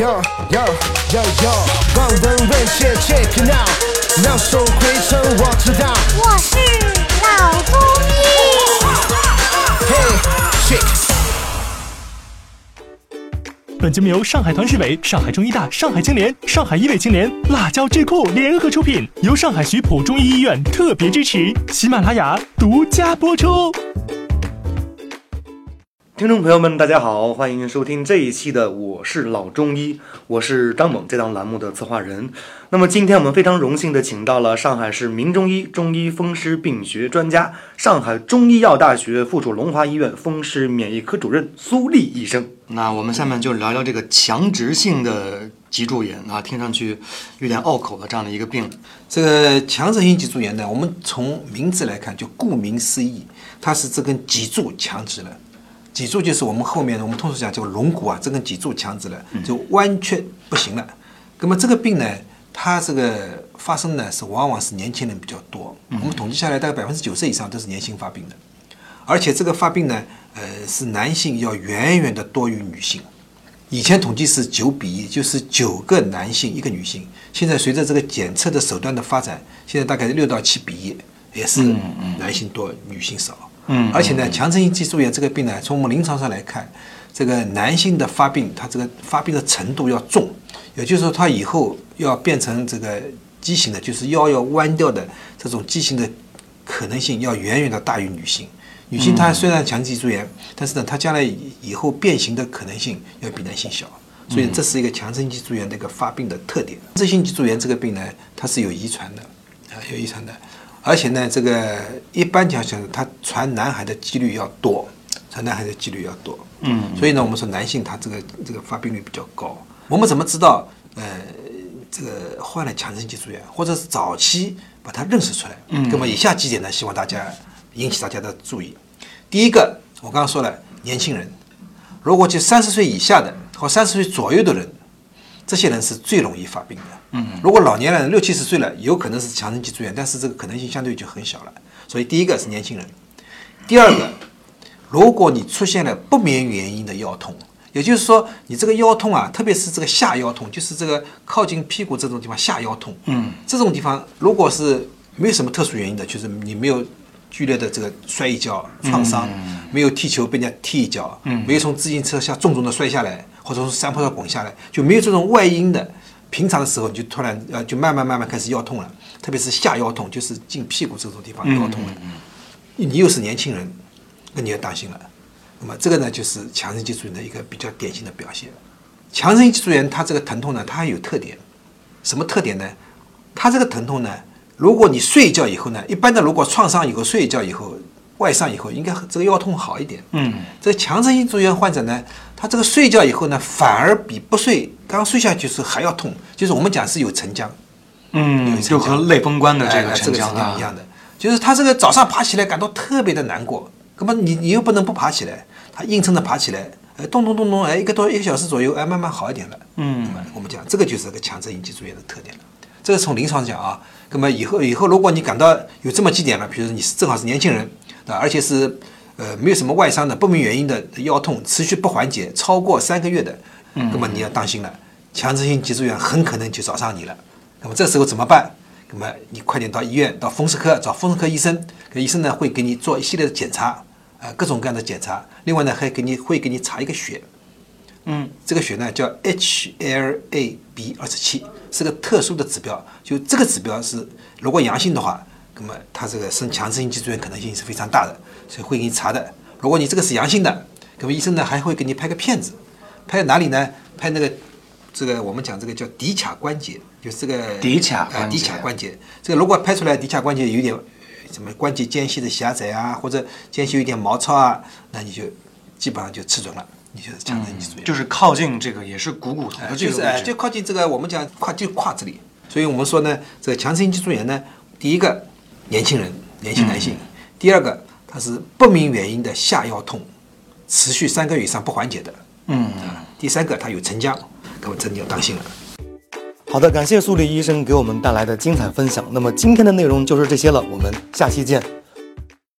Yo yo yo yo，望闻问切 check it out，妙手回春我知道。我是老中医。本节目由上海团市委、上海中医大、上海青联、上海医卫青联、辣椒智库联合出品，由上海徐浦中医医院特别支持，喜马拉雅独家播出。听众朋友们，大家好，欢迎收听这一期的《我是老中医》，我是张猛，这档栏目的策划人。那么今天我们非常荣幸的请到了上海市名中医中医风湿病学专家、上海中医药大学附属龙华医院风湿免疫科主任苏丽医生。那我们下面就聊聊这个强直性的脊柱炎啊，听上去有点拗口的这样的一个病。这个强直性脊柱炎呢，我们从名字来看，就顾名思义，它是这根脊柱强直了。脊柱就是我们后面我们通俗讲叫龙骨啊，这根脊柱强直了，就弯曲不行了。那么这个病呢，它这个发生呢是往往是年轻人比较多。我们统计下来，大概百分之九十以上都是年轻发病的，而且这个发病呢，呃，是男性要远远的多于女性。以前统计是九比一，就是九个男性一个女性。现在随着这个检测的手段的发展，现在大概六到七比一，也是男性多女性少。嗯，而且呢，强直性脊柱炎这个病呢，从我们临床上来看，这个男性的发病，他这个发病的程度要重，也就是说，他以后要变成这个畸形的，就是腰要弯掉的这种畸形的可能性要远远的大于女性。女性她虽然强直脊柱炎，但是呢，她将来以后变形的可能性要比男性小，所以这是一个强直性脊柱炎的一个发病的特点。这性脊柱炎这个病呢，它是有遗传的，啊，有遗传的。而且呢，这个一般情况下，他传男孩的几率要多，传男孩的几率要多。嗯，所以呢，我们说男性他这个这个发病率比较高。我们怎么知道？呃，这个患了强直性脊柱炎，或者是早期把它认识出来？嗯，那么以下几点呢，希望大家引起大家的注意。第一个，我刚刚说了，年轻人，如果就三十岁以下的或三十岁左右的人，这些人是最容易发病的。嗯，如果老年人六七十岁了，有可能是强直性住院，但是这个可能性相对就很小了。所以第一个是年轻人，第二个，如果你出现了不明原因的腰痛，也就是说你这个腰痛啊，特别是这个下腰痛，就是这个靠近屁股这种地方下腰痛，嗯，这种地方如果是没有什么特殊原因的，就是你没有剧烈的这个摔一跤创伤，没有踢球被人家踢一脚，嗯，没有从自行车下重重的摔下来，或者从山坡上滚下来，就没有这种外因的。平常的时候你就突然呃就慢慢慢慢开始腰痛了，特别是下腰痛，就是近屁股这种地方腰痛了。嗯你又是年轻人，那你要当心了。那么这个呢，就是强直性脊柱炎的一个比较典型的表现。强直性脊柱炎它这个疼痛呢，它还有特点，什么特点呢？它这个疼痛呢，如果你睡一觉以后呢，一般的如果创伤以后睡一觉以后外伤以后，应该这个腰痛好一点。嗯，这个强直性脊柱炎患者呢，他这个睡觉以后呢，反而比不睡刚睡下去时还要痛，就是我们讲是有沉僵。嗯，就和类风关的这个哎这个是一样的，就是他这个早上爬起来感到特别的难过，那么你你又不能不爬起来，他硬撑着爬起来，哎，咚咚咚咚，哎，一个多一个小时左右，哎，慢慢好一点了。嗯，我们讲这个就是个强直性脊柱炎的特点了。这个从临床讲啊，那么以后以后如果你感到有这么几点了，比如说你是正好是年轻人啊，而且是呃没有什么外伤的不明原因的腰痛持续不缓解超过三个月的，那么你要当心了，强直性脊柱炎很可能就找上你了。那么这时候怎么办？那么你快点到医院，到风湿科找风湿科医生，医生呢会给你做一系列的检查，啊、各种各样的检查。另外呢，还给你会给你查一个血，嗯，这个血呢叫 HLA-B 二十七，是个特殊的指标。就这个指标是，如果阳性的话，那么它这个生强直性脊柱炎可能性是非常大的，所以会给你查的。如果你这个是阳性的，那么医生呢还会给你拍个片子，拍哪里呢？拍那个这个我们讲这个叫骶髂关节，就是这个骶髂啊骶髂关节。这个如果拍出来骶髂关节有点什么关节间隙的狭窄啊，或者间隙有点毛糙啊，那你就基本上就吃准了，你就是强直性脊柱炎。就是靠近这个也是股骨头的这就是哎，个位置就靠近这个我们讲胯就胯这里，所以我们说呢，这个强直性脊柱炎呢，第一个年轻人，年轻男性；第二个它是不明原因的下腰痛，持续三个月以上不缓解的，嗯。啊，第三个它有沉僵，那么真的要当心了。好的，感谢苏丽医生给我们带来的精彩分享。那么今天的内容就是这些了，我们下期见。